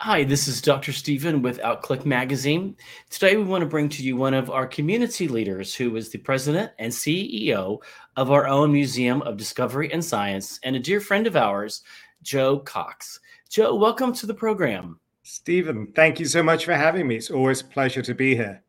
Hi, this is Dr. Steven with Outclique Magazine. Today, we want to bring to you one of our community leaders who is the president and CEO of our own Museum of Discovery and Science and a dear friend of ours, Joe Cox. Joe, welcome to the program. Steven, thank you so much for having me. It's always a pleasure to be here.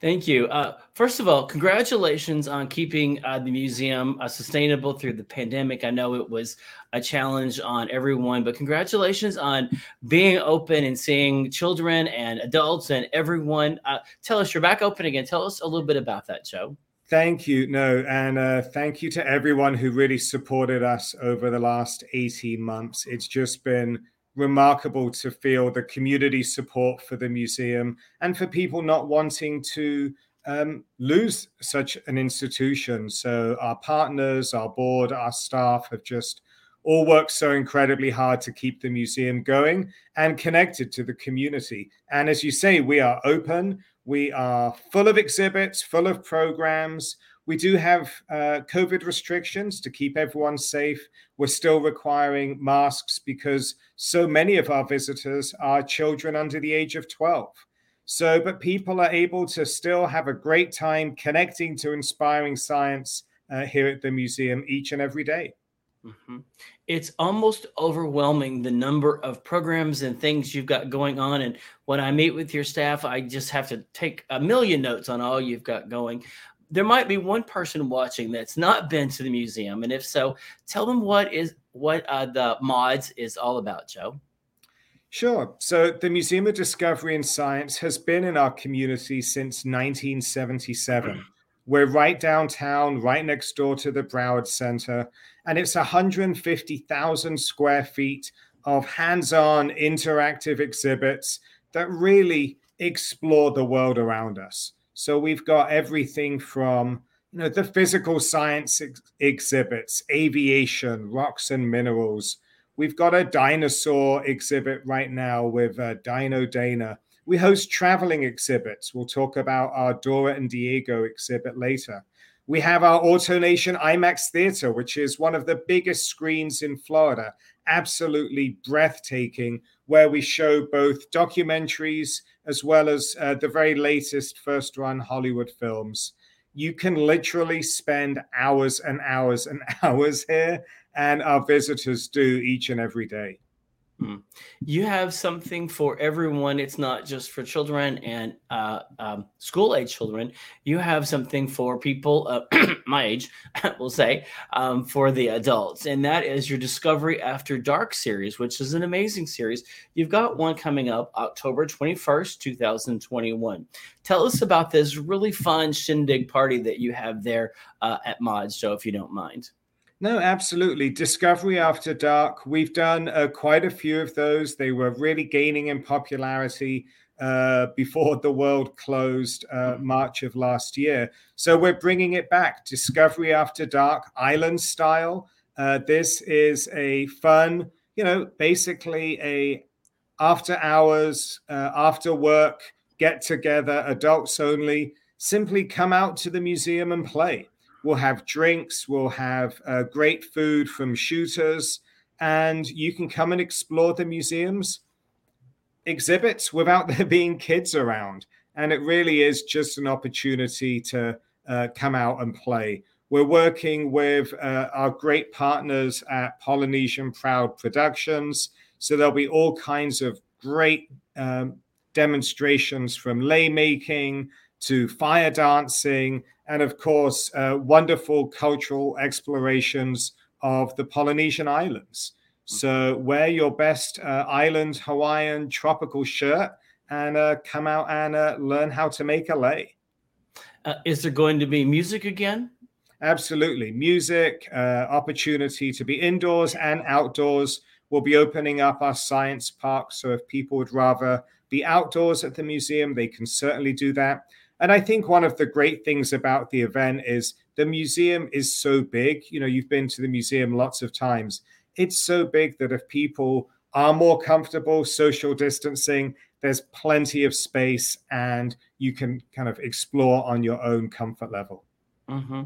Thank you. Uh, first of all, congratulations on keeping uh, the museum uh, sustainable through the pandemic. I know it was a challenge on everyone, but congratulations on being open and seeing children and adults and everyone. Uh, tell us, you're back open again. Tell us a little bit about that, Joe. Thank you. No, and uh, thank you to everyone who really supported us over the last 18 months. It's just been remarkable to feel the community support for the museum and for people not wanting to um, lose such an institution. So, our partners, our board, our staff have just all worked so incredibly hard to keep the museum going and connected to the community. And as you say, we are open, we are full of exhibits, full of programs. We do have uh, COVID restrictions to keep everyone safe. We're still requiring masks because so many of our visitors are children under the age of 12. So, but people are able to still have a great time connecting to inspiring science uh, here at the museum each and every day. Mm-hmm. It's almost overwhelming the number of programs and things you've got going on. And when I meet with your staff, I just have to take a million notes on all you've got going there might be one person watching that's not been to the museum, and if so, tell them what is what uh, the mods is all about, Joe. Sure. So the Museum of Discovery and Science has been in our community since 1977. We're right downtown, right next door to the Broward Center, and it's 150,000 square feet of hands-on interactive exhibits that really explore the world around us. So we've got everything from you know the physical science ex- exhibits, aviation, rocks and minerals. We've got a dinosaur exhibit right now with uh, Dino Dana. We host traveling exhibits. We'll talk about our Dora and Diego exhibit later. We have our AutoNation IMAX Theater, which is one of the biggest screens in Florida, absolutely breathtaking, where we show both documentaries as well as uh, the very latest first run Hollywood films. You can literally spend hours and hours and hours here, and our visitors do each and every day. Mm. You have something for everyone. It's not just for children and uh, um, school age children. You have something for people uh, my age, we'll say, um, for the adults. And that is your Discovery After Dark series, which is an amazing series. You've got one coming up October 21st, 2021. Tell us about this really fun shindig party that you have there uh, at Mods, Joe, if you don't mind. No, absolutely. Discovery After Dark. We've done uh, quite a few of those. They were really gaining in popularity uh, before the world closed uh, mm-hmm. March of last year. So we're bringing it back. Discovery After Dark, island style. Uh, this is a fun, you know, basically a after hours, uh, after work get together, adults only. Simply come out to the museum and play. We'll have drinks, we'll have uh, great food from shooters, and you can come and explore the museum's exhibits without there being kids around. And it really is just an opportunity to uh, come out and play. We're working with uh, our great partners at Polynesian Proud Productions. So there'll be all kinds of great um, demonstrations from lei making to fire dancing, and of course, uh, wonderful cultural explorations of the Polynesian islands. Hmm. So, wear your best uh, island Hawaiian tropical shirt and uh, come out and uh, learn how to make a lei. Uh, is there going to be music again? Absolutely. Music, uh, opportunity to be indoors and outdoors. We'll be opening up our science park. So, if people would rather be outdoors at the museum, they can certainly do that. And I think one of the great things about the event is the museum is so big. You know, you've been to the museum lots of times. It's so big that if people are more comfortable social distancing, there's plenty of space and you can kind of explore on your own comfort level. Mm-hmm.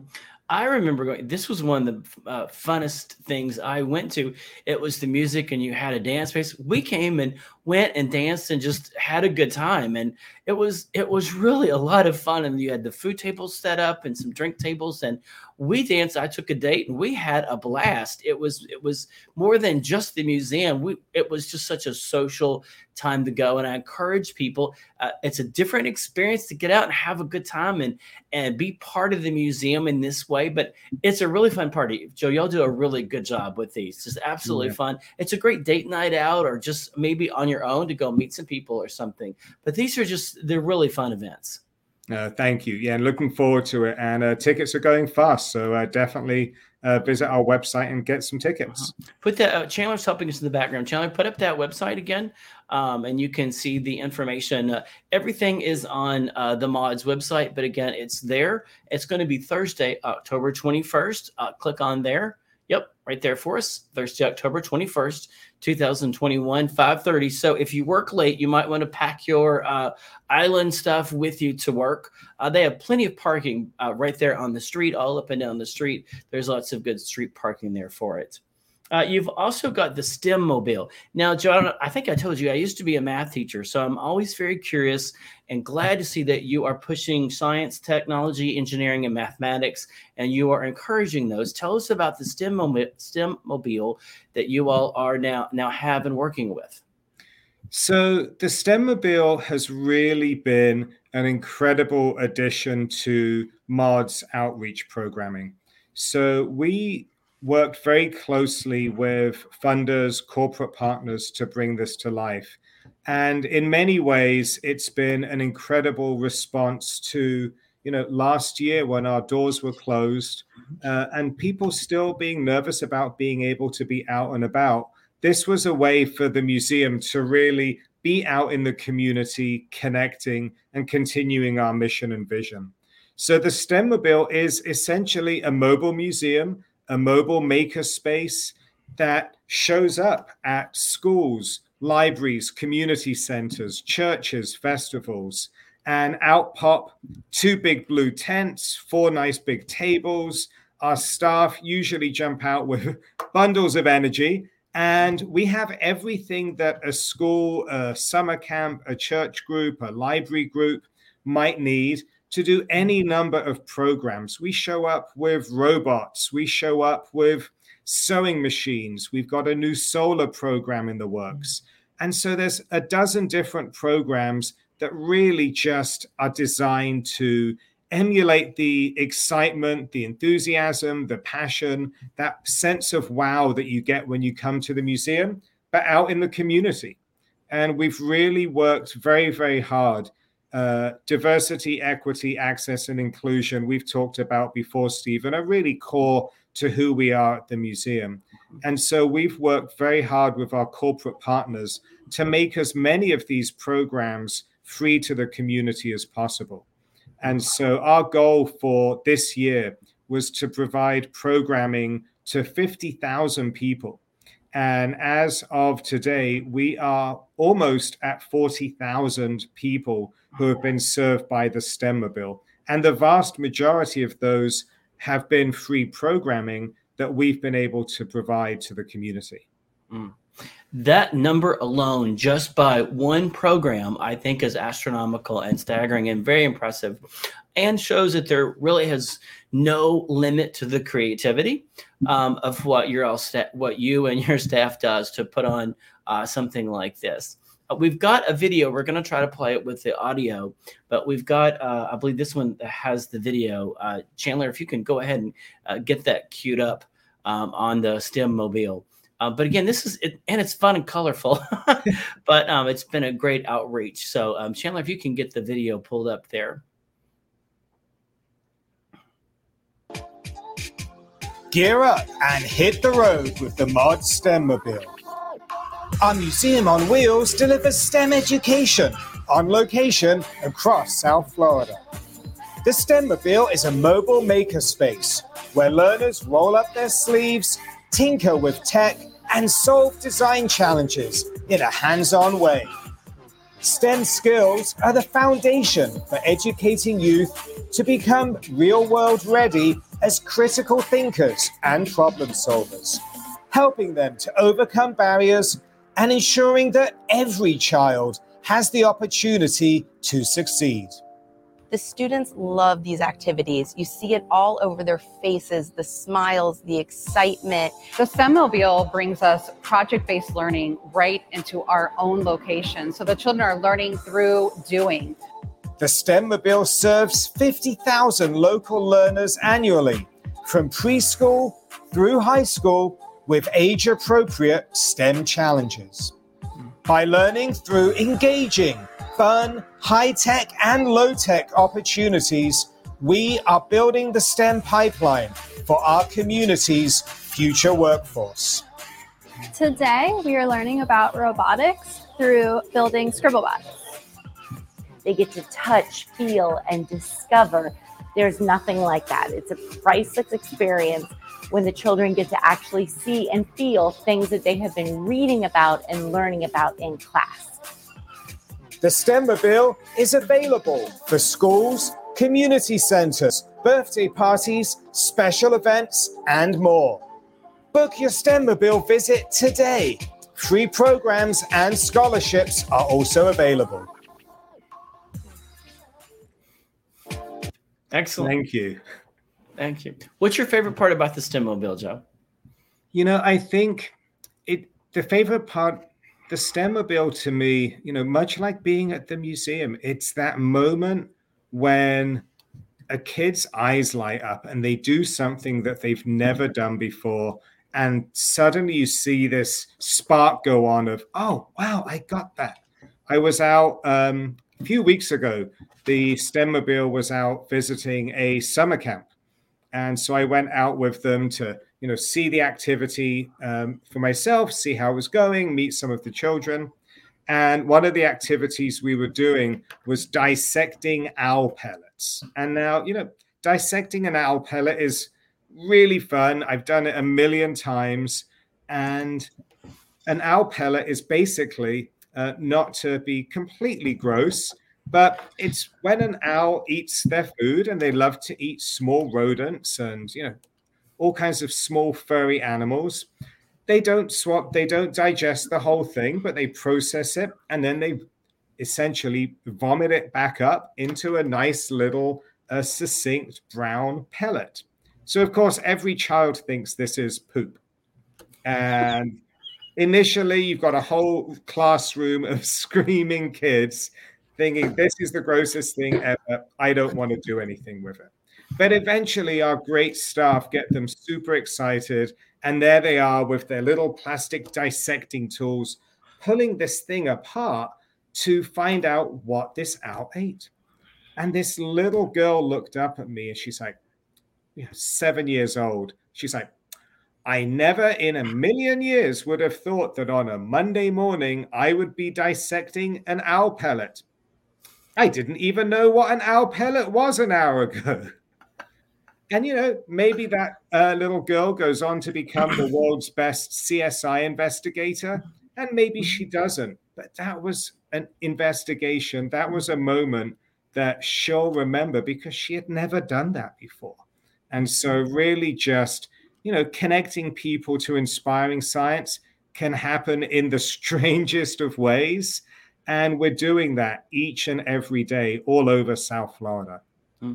I remember going. This was one of the uh, funnest things I went to. It was the music, and you had a dance space. We came and went and danced and just had a good time, and it was it was really a lot of fun. And you had the food tables set up and some drink tables, and we danced. I took a date, and we had a blast. It was it was more than just the museum. We it was just such a social time to go. And I encourage people. Uh, it's a different experience to get out and have a good time and and be part of the museum in this way. But it's a really fun party. Joe, y'all do a really good job with these. Just absolutely yeah. fun. It's a great date night out, or just maybe on your own to go meet some people or something. But these are just they're really fun events. Uh, thank you. Yeah, and looking forward to it. And uh, tickets are going fast, so uh, definitely uh, visit our website and get some tickets. Uh-huh. Put that. Uh, Chandler's helping us in the background. Chandler, put up that website again, um, and you can see the information. Uh, everything is on uh, the mods website, but again, it's there. It's going to be Thursday, October twenty first. Uh, click on there. Yep, right there for us. Thursday, October twenty first. 2021 5.30 so if you work late you might want to pack your uh, island stuff with you to work. Uh, they have plenty of parking uh, right there on the street all up and down the street. There's lots of good street parking there for it uh, you've also got the STEM mobile. Now, John, I think I told you I used to be a math teacher, so I'm always very curious and glad to see that you are pushing science, technology, engineering, and mathematics, and you are encouraging those. Tell us about the STEM, mo- STEM mobile that you all are now now have and working with. So the STEM mobile has really been an incredible addition to MOD's outreach programming. So we worked very closely with funders, corporate partners to bring this to life. And in many ways, it's been an incredible response to, you know, last year when our doors were closed uh, and people still being nervous about being able to be out and about. This was a way for the museum to really be out in the community, connecting and continuing our mission and vision. So the STEM Mobile is essentially a mobile museum a mobile maker space that shows up at schools, libraries, community centers, churches, festivals, and out pop two big blue tents, four nice big tables. Our staff usually jump out with bundles of energy, and we have everything that a school, a summer camp, a church group, a library group might need to do any number of programs. We show up with robots, we show up with sewing machines, we've got a new solar program in the works. Mm-hmm. And so there's a dozen different programs that really just are designed to emulate the excitement, the enthusiasm, the passion, that sense of wow that you get when you come to the museum, but out in the community. And we've really worked very, very hard uh, diversity, equity, access, and inclusion, we've talked about before, Steven, are really core to who we are at the museum. And so we've worked very hard with our corporate partners to make as many of these programs free to the community as possible. And so our goal for this year was to provide programming to 50,000 people and as of today, we are almost at 40,000 people who have been served by the STEM Mobile. And the vast majority of those have been free programming that we've been able to provide to the community. Mm. That number alone, just by one program, I think is astronomical and staggering and very impressive, and shows that there really has no limit to the creativity um, of what your all what you and your staff does to put on uh, something like this. Uh, we've got a video. We're going to try to play it with the audio, but we've got uh, I believe this one has the video. Uh, Chandler, if you can go ahead and uh, get that queued up um, on the STEM mobile. Uh, but again, this is it, and it's fun and colorful, but um, it's been a great outreach. So, um, Chandler, if you can get the video pulled up there. Gear up and hit the road with the Mod STEM Mobile. Our museum on wheels delivers STEM education on location across South Florida. The STEM Mobile is a mobile makerspace where learners roll up their sleeves, tinker with tech, and solve design challenges in a hands on way. STEM skills are the foundation for educating youth to become real world ready as critical thinkers and problem solvers, helping them to overcome barriers and ensuring that every child has the opportunity to succeed. The students love these activities. You see it all over their faces the smiles, the excitement. The STEMmobile brings us project based learning right into our own location. So the children are learning through doing. The STEMmobile serves 50,000 local learners annually, from preschool through high school, with age appropriate STEM challenges. By learning through engaging, fun, high tech, and low tech opportunities, we are building the STEM pipeline for our community's future workforce. Today, we are learning about robotics through building Scribblebots. They get to touch, feel, and discover. There's nothing like that. It's a priceless experience when the children get to actually see and feel things that they have been reading about and learning about in class. The STEMmobile is available for schools, community centres, birthday parties, special events, and more. Book your STEMmobile visit today. Free programs and scholarships are also available. Excellent. Thank you. Thank you. What's your favorite part about the STEMmobile, Joe? You know, I think it the favorite part, the STEMmobile to me, you know, much like being at the museum, it's that moment when a kid's eyes light up and they do something that they've never done before. And suddenly you see this spark go on of, oh, wow, I got that. I was out um, a few weeks ago. The STEMmobile was out visiting a summer camp and so I went out with them to you know see the activity um, for myself, see how it was going, meet some of the children. And one of the activities we were doing was dissecting owl pellets. And now, you know, dissecting an owl pellet is really fun. I've done it a million times. And an owl pellet is basically uh, not to be completely gross, but it's when an owl eats their food and they love to eat small rodents and, you know, all kinds of small furry animals. They don't swap, they don't digest the whole thing, but they process it and then they essentially vomit it back up into a nice little uh, succinct brown pellet. So, of course, every child thinks this is poop. And initially, you've got a whole classroom of screaming kids thinking this is the grossest thing ever. I don't want to do anything with it. But eventually, our great staff get them super excited. And there they are with their little plastic dissecting tools, pulling this thing apart to find out what this owl ate. And this little girl looked up at me and she's like, seven years old. She's like, I never in a million years would have thought that on a Monday morning I would be dissecting an owl pellet. I didn't even know what an owl pellet was an hour ago. And you know, maybe that uh, little girl goes on to become the world's best CSI investigator, and maybe she doesn't. But that was an investigation. That was a moment that she'll remember because she had never done that before. And so, really, just you know, connecting people to inspiring science can happen in the strangest of ways. And we're doing that each and every day all over South Florida. Hmm.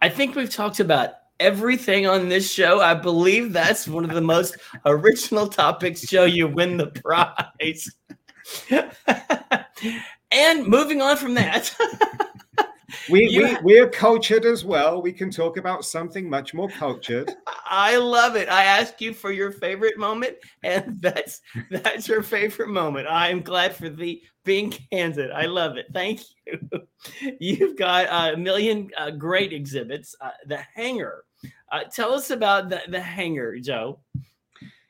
I think we've talked about everything on this show. I believe that's one of the most original topics. Joe, you win the prize. and moving on from that. we, we we're cultured as well. We can talk about something much more cultured. I love it. I ask you for your favorite moment, and that's that's your favorite moment. I am glad for the being candid. I love it. Thank you. You've got a million uh, great exhibits. Uh, the Hangar. Uh, tell us about the, the Hangar, Joe.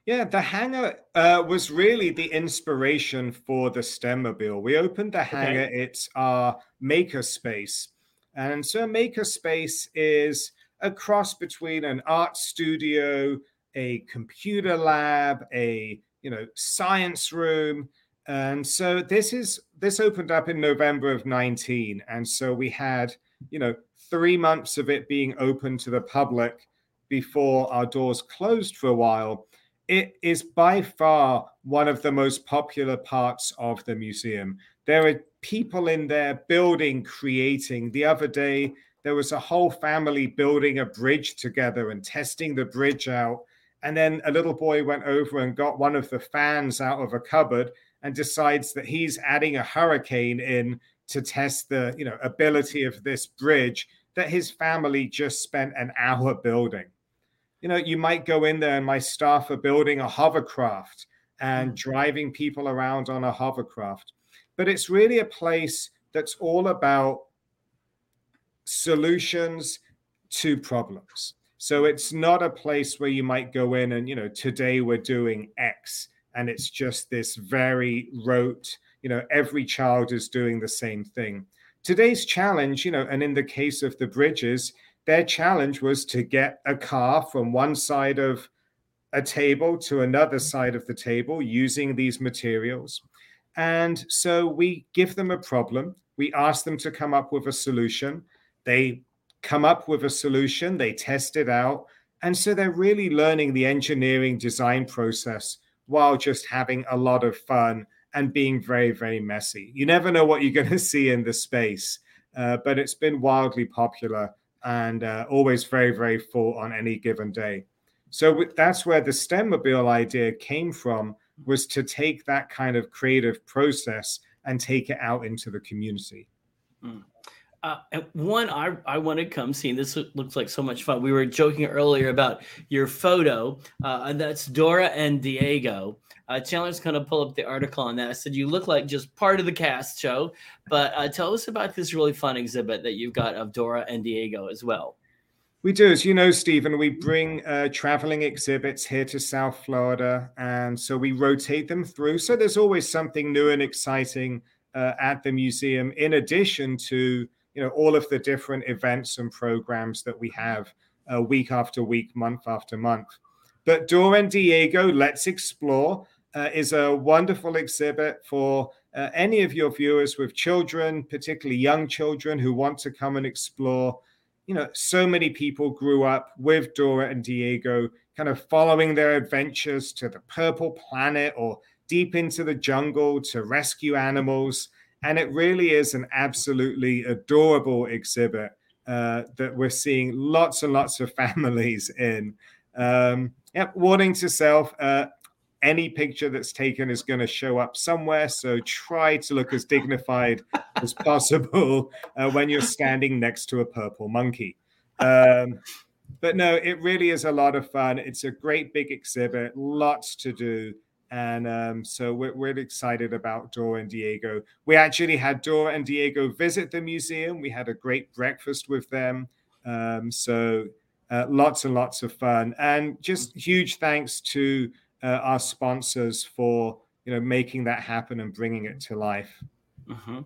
Yeah, the hangar uh, was really the inspiration for the STEMmobile. We opened the hangar, okay. it's our maker space. And so, maker space is a cross between an art studio, a computer lab, a you know science room, And so this is this opened up in November of 19. And so we had, you know, three months of it being open to the public before our doors closed for a while. It is by far one of the most popular parts of the museum. There are people in there building, creating. The other day, there was a whole family building a bridge together and testing the bridge out. And then a little boy went over and got one of the fans out of a cupboard and decides that he's adding a hurricane in to test the you know ability of this bridge that his family just spent an hour building you know you might go in there and my staff are building a hovercraft and mm. driving people around on a hovercraft but it's really a place that's all about solutions to problems. So it's not a place where you might go in and you know today we're doing x and it's just this very rote you know every child is doing the same thing. Today's challenge you know and in the case of the bridges their challenge was to get a car from one side of a table to another side of the table using these materials and so we give them a problem. We ask them to come up with a solution. They come up with a solution. They test it out. And so they're really learning the engineering design process while just having a lot of fun and being very, very messy. You never know what you're going to see in the space, uh, but it's been wildly popular and uh, always very, very full on any given day. So that's where the STEMmobile idea came from, was to take that kind of creative process and take it out into the community. Mm. Uh, one, I, I want to come see. And this looks like so much fun. We were joking earlier about your photo, uh, and that's Dora and Diego. Uh, Chandler's going to pull up the article on that. I said you look like just part of the cast show, but uh, tell us about this really fun exhibit that you've got of Dora and Diego as well. We do, as you know, Steven. We bring uh, traveling exhibits here to South Florida, and so we rotate them through. So there's always something new and exciting uh, at the museum, in addition to you know all of the different events and programs that we have uh, week after week, month after month. But Dora and Diego, let's explore. Uh, is a wonderful exhibit for uh, any of your viewers with children, particularly young children who want to come and explore. You know, so many people grew up with Dora and Diego, kind of following their adventures to the purple planet or deep into the jungle to rescue animals. And it really is an absolutely adorable exhibit uh, that we're seeing lots and lots of families in. Um, yep, warning to self uh, any picture that's taken is going to show up somewhere. So try to look as dignified as possible uh, when you're standing next to a purple monkey. Um, but no, it really is a lot of fun. It's a great big exhibit, lots to do. And um, so we're, we're excited about Dora and Diego. We actually had Dora and Diego visit the museum. We had a great breakfast with them. Um, so uh, lots and lots of fun. And just huge thanks to uh, our sponsors for you know making that happen and bringing it to life. Mm-hmm.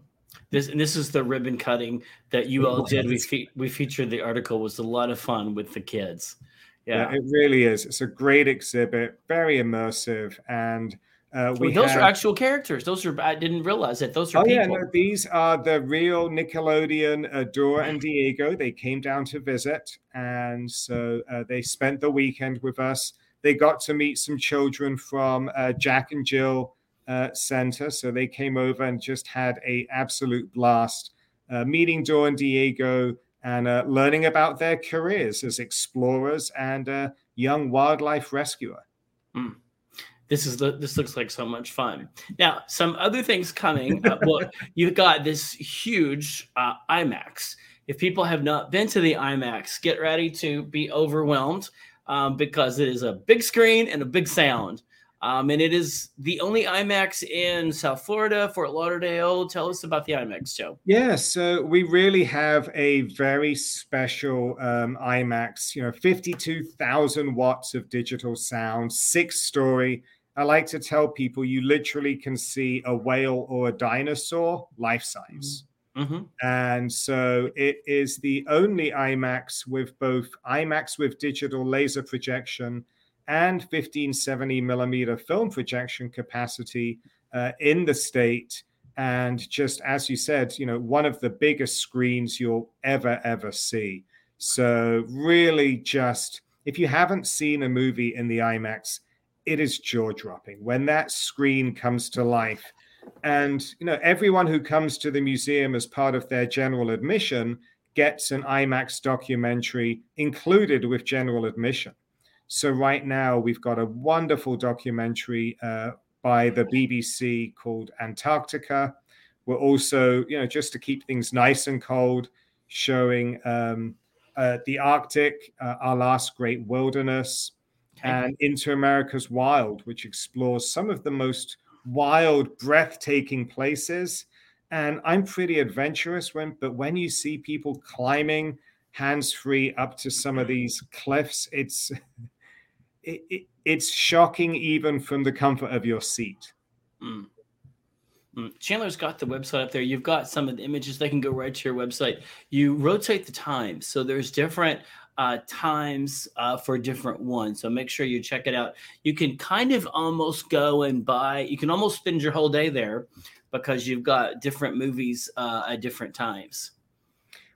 This and this is the ribbon cutting that you all did. We fe- we featured the article was a lot of fun with the kids. Yeah. yeah. it really is. It's a great exhibit, very immersive, and uh, we well, those have... are actual characters. Those are I didn't realize that those are. Oh people. yeah, no, these are the real Nickelodeon uh, Dora and Diego. They came down to visit, and so uh, they spent the weekend with us. They got to meet some children from uh, Jack and Jill uh, Center, so they came over and just had a absolute blast uh, meeting and Diego and uh, learning about their careers as explorers and uh, young wildlife rescuer. Mm. This is this looks like so much fun. Now, some other things coming. Uh, well, you've got this huge uh, IMAX. If people have not been to the IMAX, get ready to be overwhelmed um, because it is a big screen and a big sound. Um, and it is the only IMAX in South Florida, Fort Lauderdale. Tell us about the IMAX show. Yeah, so we really have a very special um, IMAX. You know, fifty-two thousand watts of digital sound, six-story. I like to tell people you literally can see a whale or a dinosaur life size. Mm-hmm. And so it is the only IMAX with both IMAX with digital laser projection and 1570 millimeter film projection capacity uh, in the state. And just as you said, you know, one of the biggest screens you'll ever, ever see. So, really, just if you haven't seen a movie in the IMAX, it is jaw dropping when that screen comes to life. And, you know, everyone who comes to the museum as part of their general admission gets an IMAX documentary included with general admission. So, right now, we've got a wonderful documentary uh, by the BBC called Antarctica. We're also, you know, just to keep things nice and cold, showing um, uh, the Arctic, uh, our last great wilderness, okay. and Into America's Wild, which explores some of the most wild, breathtaking places. And I'm pretty adventurous when, but when you see people climbing hands free up to some of these cliffs, it's it, it, it's shocking even from the comfort of your seat. Mm. Mm. Chandler's got the website up there. You've got some of the images. They can go right to your website. You rotate the time. so there's different uh, times uh, for different ones. So make sure you check it out. You can kind of almost go and buy. You can almost spend your whole day there because you've got different movies uh, at different times.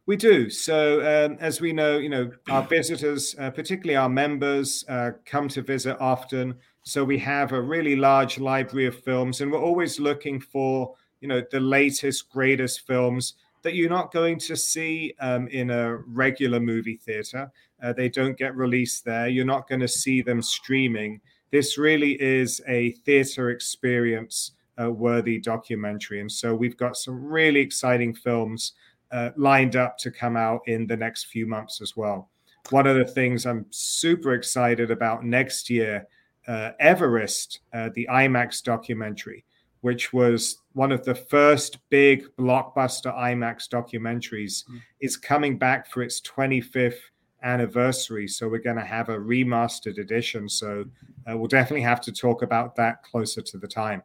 We do. So, um, as we know, you know, our visitors, uh, particularly our members, uh, come to visit often. So we have a really large library of films, and we're always looking for, you know, the latest, greatest films that you're not going to see um, in a regular movie theater. Uh, they don't get released there. You're not going to see them streaming. This really is a theater experience uh, worthy documentary, and so we've got some really exciting films uh, lined up to come out in the next few months as well. One of the things I'm super excited about next year, uh, Everest, uh, the IMAX documentary, which was one of the first big blockbuster IMAX documentaries, mm. is coming back for its 25th anniversary. So we're going to have a remastered edition. So uh, we'll definitely have to talk about that closer to the time.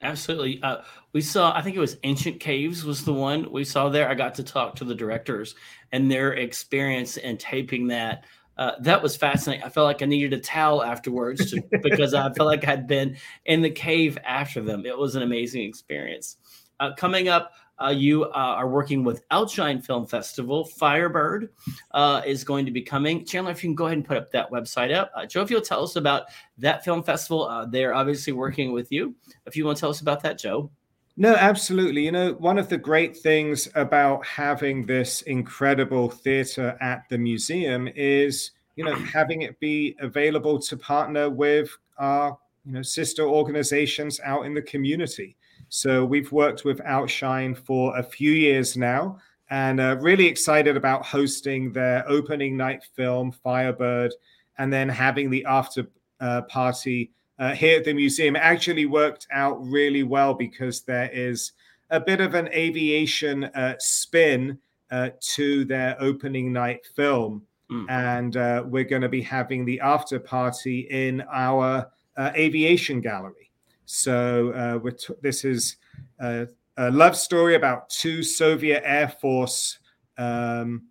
Absolutely. Uh, we saw, I think it was Ancient Caves was the one we saw there. I got to talk to the directors and their experience in taping that. Uh, that was fascinating. I felt like I needed a towel afterwards to, because I felt like I'd been in the cave after them. It was an amazing experience. Uh, coming up, uh, you uh, are working with Outshine Film Festival. Firebird uh, is going to be coming. Chandler, if you can go ahead and put up that website up. Uh, Joe, if you'll tell us about that film festival, uh, they're obviously working with you. If you want to tell us about that, Joe. No, absolutely. You know, one of the great things about having this incredible theater at the museum is, you know, having it be available to partner with our, you know, sister organizations out in the community. So we've worked with Outshine for a few years now and uh, really excited about hosting their opening night film, Firebird, and then having the after uh, party uh, here at the museum. Actually worked out really well because there is a bit of an aviation uh, spin uh, to their opening night film. Mm. And uh, we're going to be having the after party in our aviation gallery. So uh, t- this is a, a, love story about two Soviet Air Force um,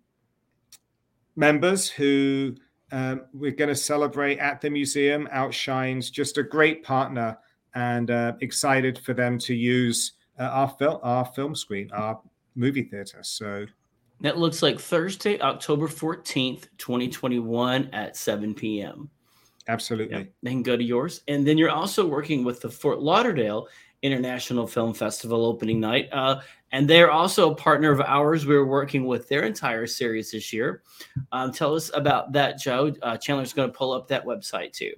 members who um, we're going to celebrate at the museum. Outshines just a great partner, and uh, excited for them to use uh, our film, our film screen, our movie theater. So. That looks like Thursday, October 14th, 2021 at 7 p.m. Absolutely. Yeah, they can go to yours. And then you're also working with the Fort Lauderdale International Film Festival opening night. Uh, and they're also a partner of ours. We're working with their entire series this year. Um, tell us about that, Joe. Uh, Chandler's going to pull up that website too.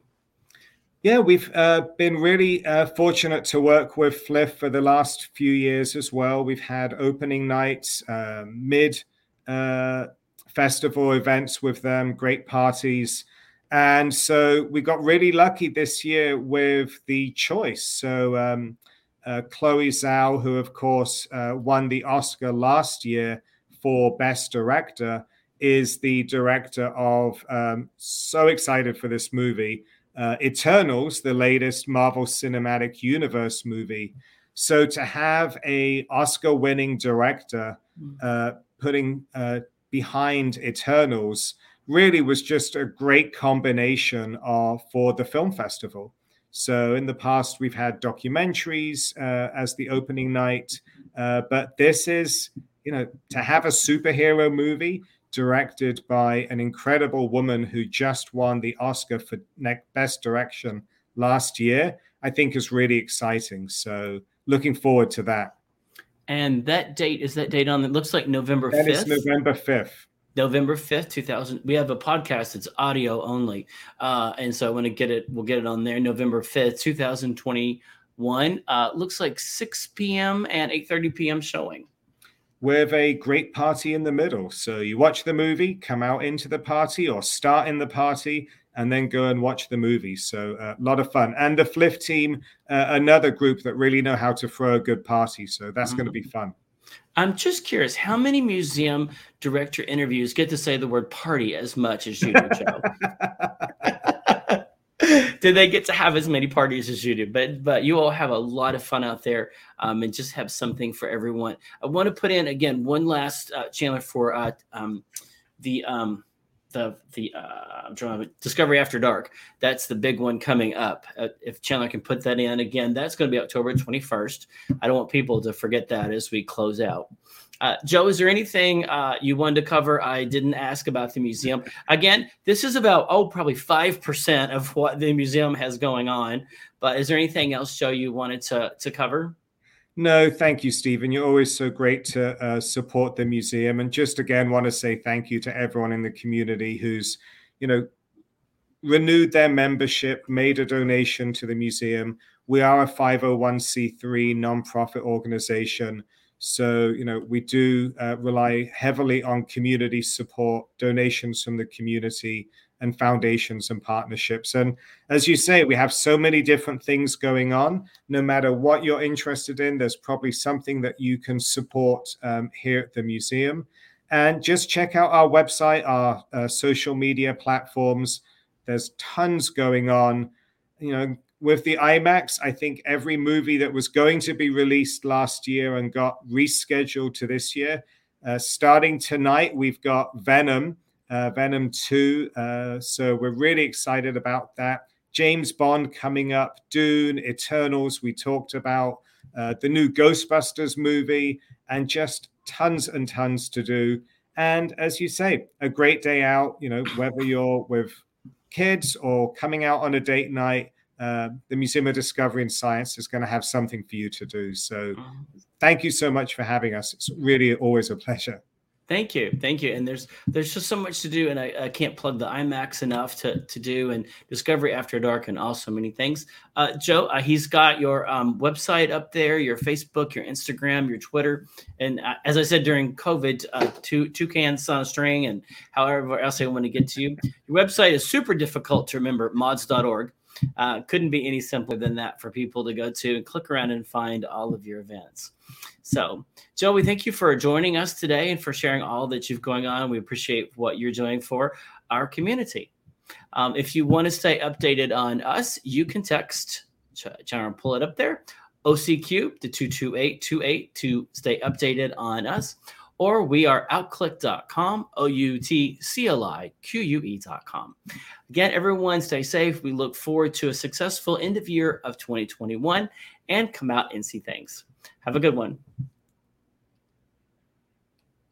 Yeah, we've uh, been really uh, fortunate to work with FLIFF for the last few years as well. We've had opening nights, uh, mid uh, festival events with them, great parties. And so we got really lucky this year with the choice. So um, uh, Chloe Zhao, who of course uh, won the Oscar last year for Best Director, is the director of. Um, so excited for this movie, uh, Eternals, the latest Marvel Cinematic Universe movie. So to have a Oscar-winning director hmm. uh, putting uh, behind Eternals really was just a great combination of, for the film festival. So in the past, we've had documentaries uh, as the opening night, uh, but this is, you know, to have a superhero movie directed by an incredible woman who just won the Oscar for Best Direction last year, I think is really exciting. So looking forward to that. And that date is that date on it looks like November That 5th. is November 5th. November 5th, 2000. We have a podcast, it's audio only. Uh, and so I want to get it, we'll get it on there November 5th, 2021. Uh, looks like 6 p.m. and 8:30 p.m. showing. with a great party in the middle. So you watch the movie, come out into the party, or start in the party, and then go and watch the movie. So a uh, lot of fun. And the FLIFF team, uh, another group that really know how to throw a good party. So that's going to be fun. I'm just curious, how many museum director interviews get to say the word party as much as you do, Joe? do they get to have as many parties as you do? But but you all have a lot of fun out there, um, and just have something for everyone. I want to put in again one last uh, Chandler for uh, um, the um, the the uh, I'm trying to Discovery After Dark. That's the big one coming up. Uh, if Chandler can put that in again, that's going to be October 21st. I don't want people to forget that as we close out. Uh, Joe, is there anything uh, you wanted to cover? I didn't ask about the museum. Again, this is about oh probably five percent of what the museum has going on. But is there anything else, Joe, you wanted to to cover? No, thank you, Steven. You're always so great to uh, support the museum. And just again, want to say thank you to everyone in the community who's, you know, renewed their membership, made a donation to the museum. We are a 501c3 nonprofit organization. So, you know, we do uh, rely heavily on community support, donations from the community, and foundations and partnerships. And as you say, we have so many different things going on. No matter what you're interested in, there's probably something that you can support um, here at the museum. And just check out our website, our uh, social media platforms. There's tons going on. You know, with the IMAX, I think every movie that was going to be released last year and got rescheduled to this year. Uh, starting tonight, we've got Venom uh, Venom 2. Uh, so we're really excited about that. James Bond coming up, Dune, Eternals, we talked about, uh, the new Ghostbusters movie, and just tons and tons to do. And as you say, a great day out, you know, whether you're with kids or coming out on a date night, uh, the Museum of Discovery and Science is going to have something for you to do. So thank you so much for having us. It's really always a pleasure. Thank you, thank you. And there's there's just so much to do, and I, I can't plug the IMAX enough to to do, and Discovery After Dark, and also many things. Uh, Joe, uh, he's got your um, website up there, your Facebook, your Instagram, your Twitter, and uh, as I said during COVID, uh, two two cans on a string, and however else I want to get to you. Your website is super difficult to remember, mods.org. Uh, couldn't be any simpler than that for people to go to and click around and find all of your events. So, Joey, thank you for joining us today and for sharing all that you've going on. We appreciate what you're doing for our community. Um, if you want to stay updated on us, you can text, and pull it up there, OCQ to 22828 to stay updated on us. Or we are outclique.com, O U T C L I Q U E.com. Again, everyone stay safe. We look forward to a successful end of year of 2021 and come out and see things. Have a good one.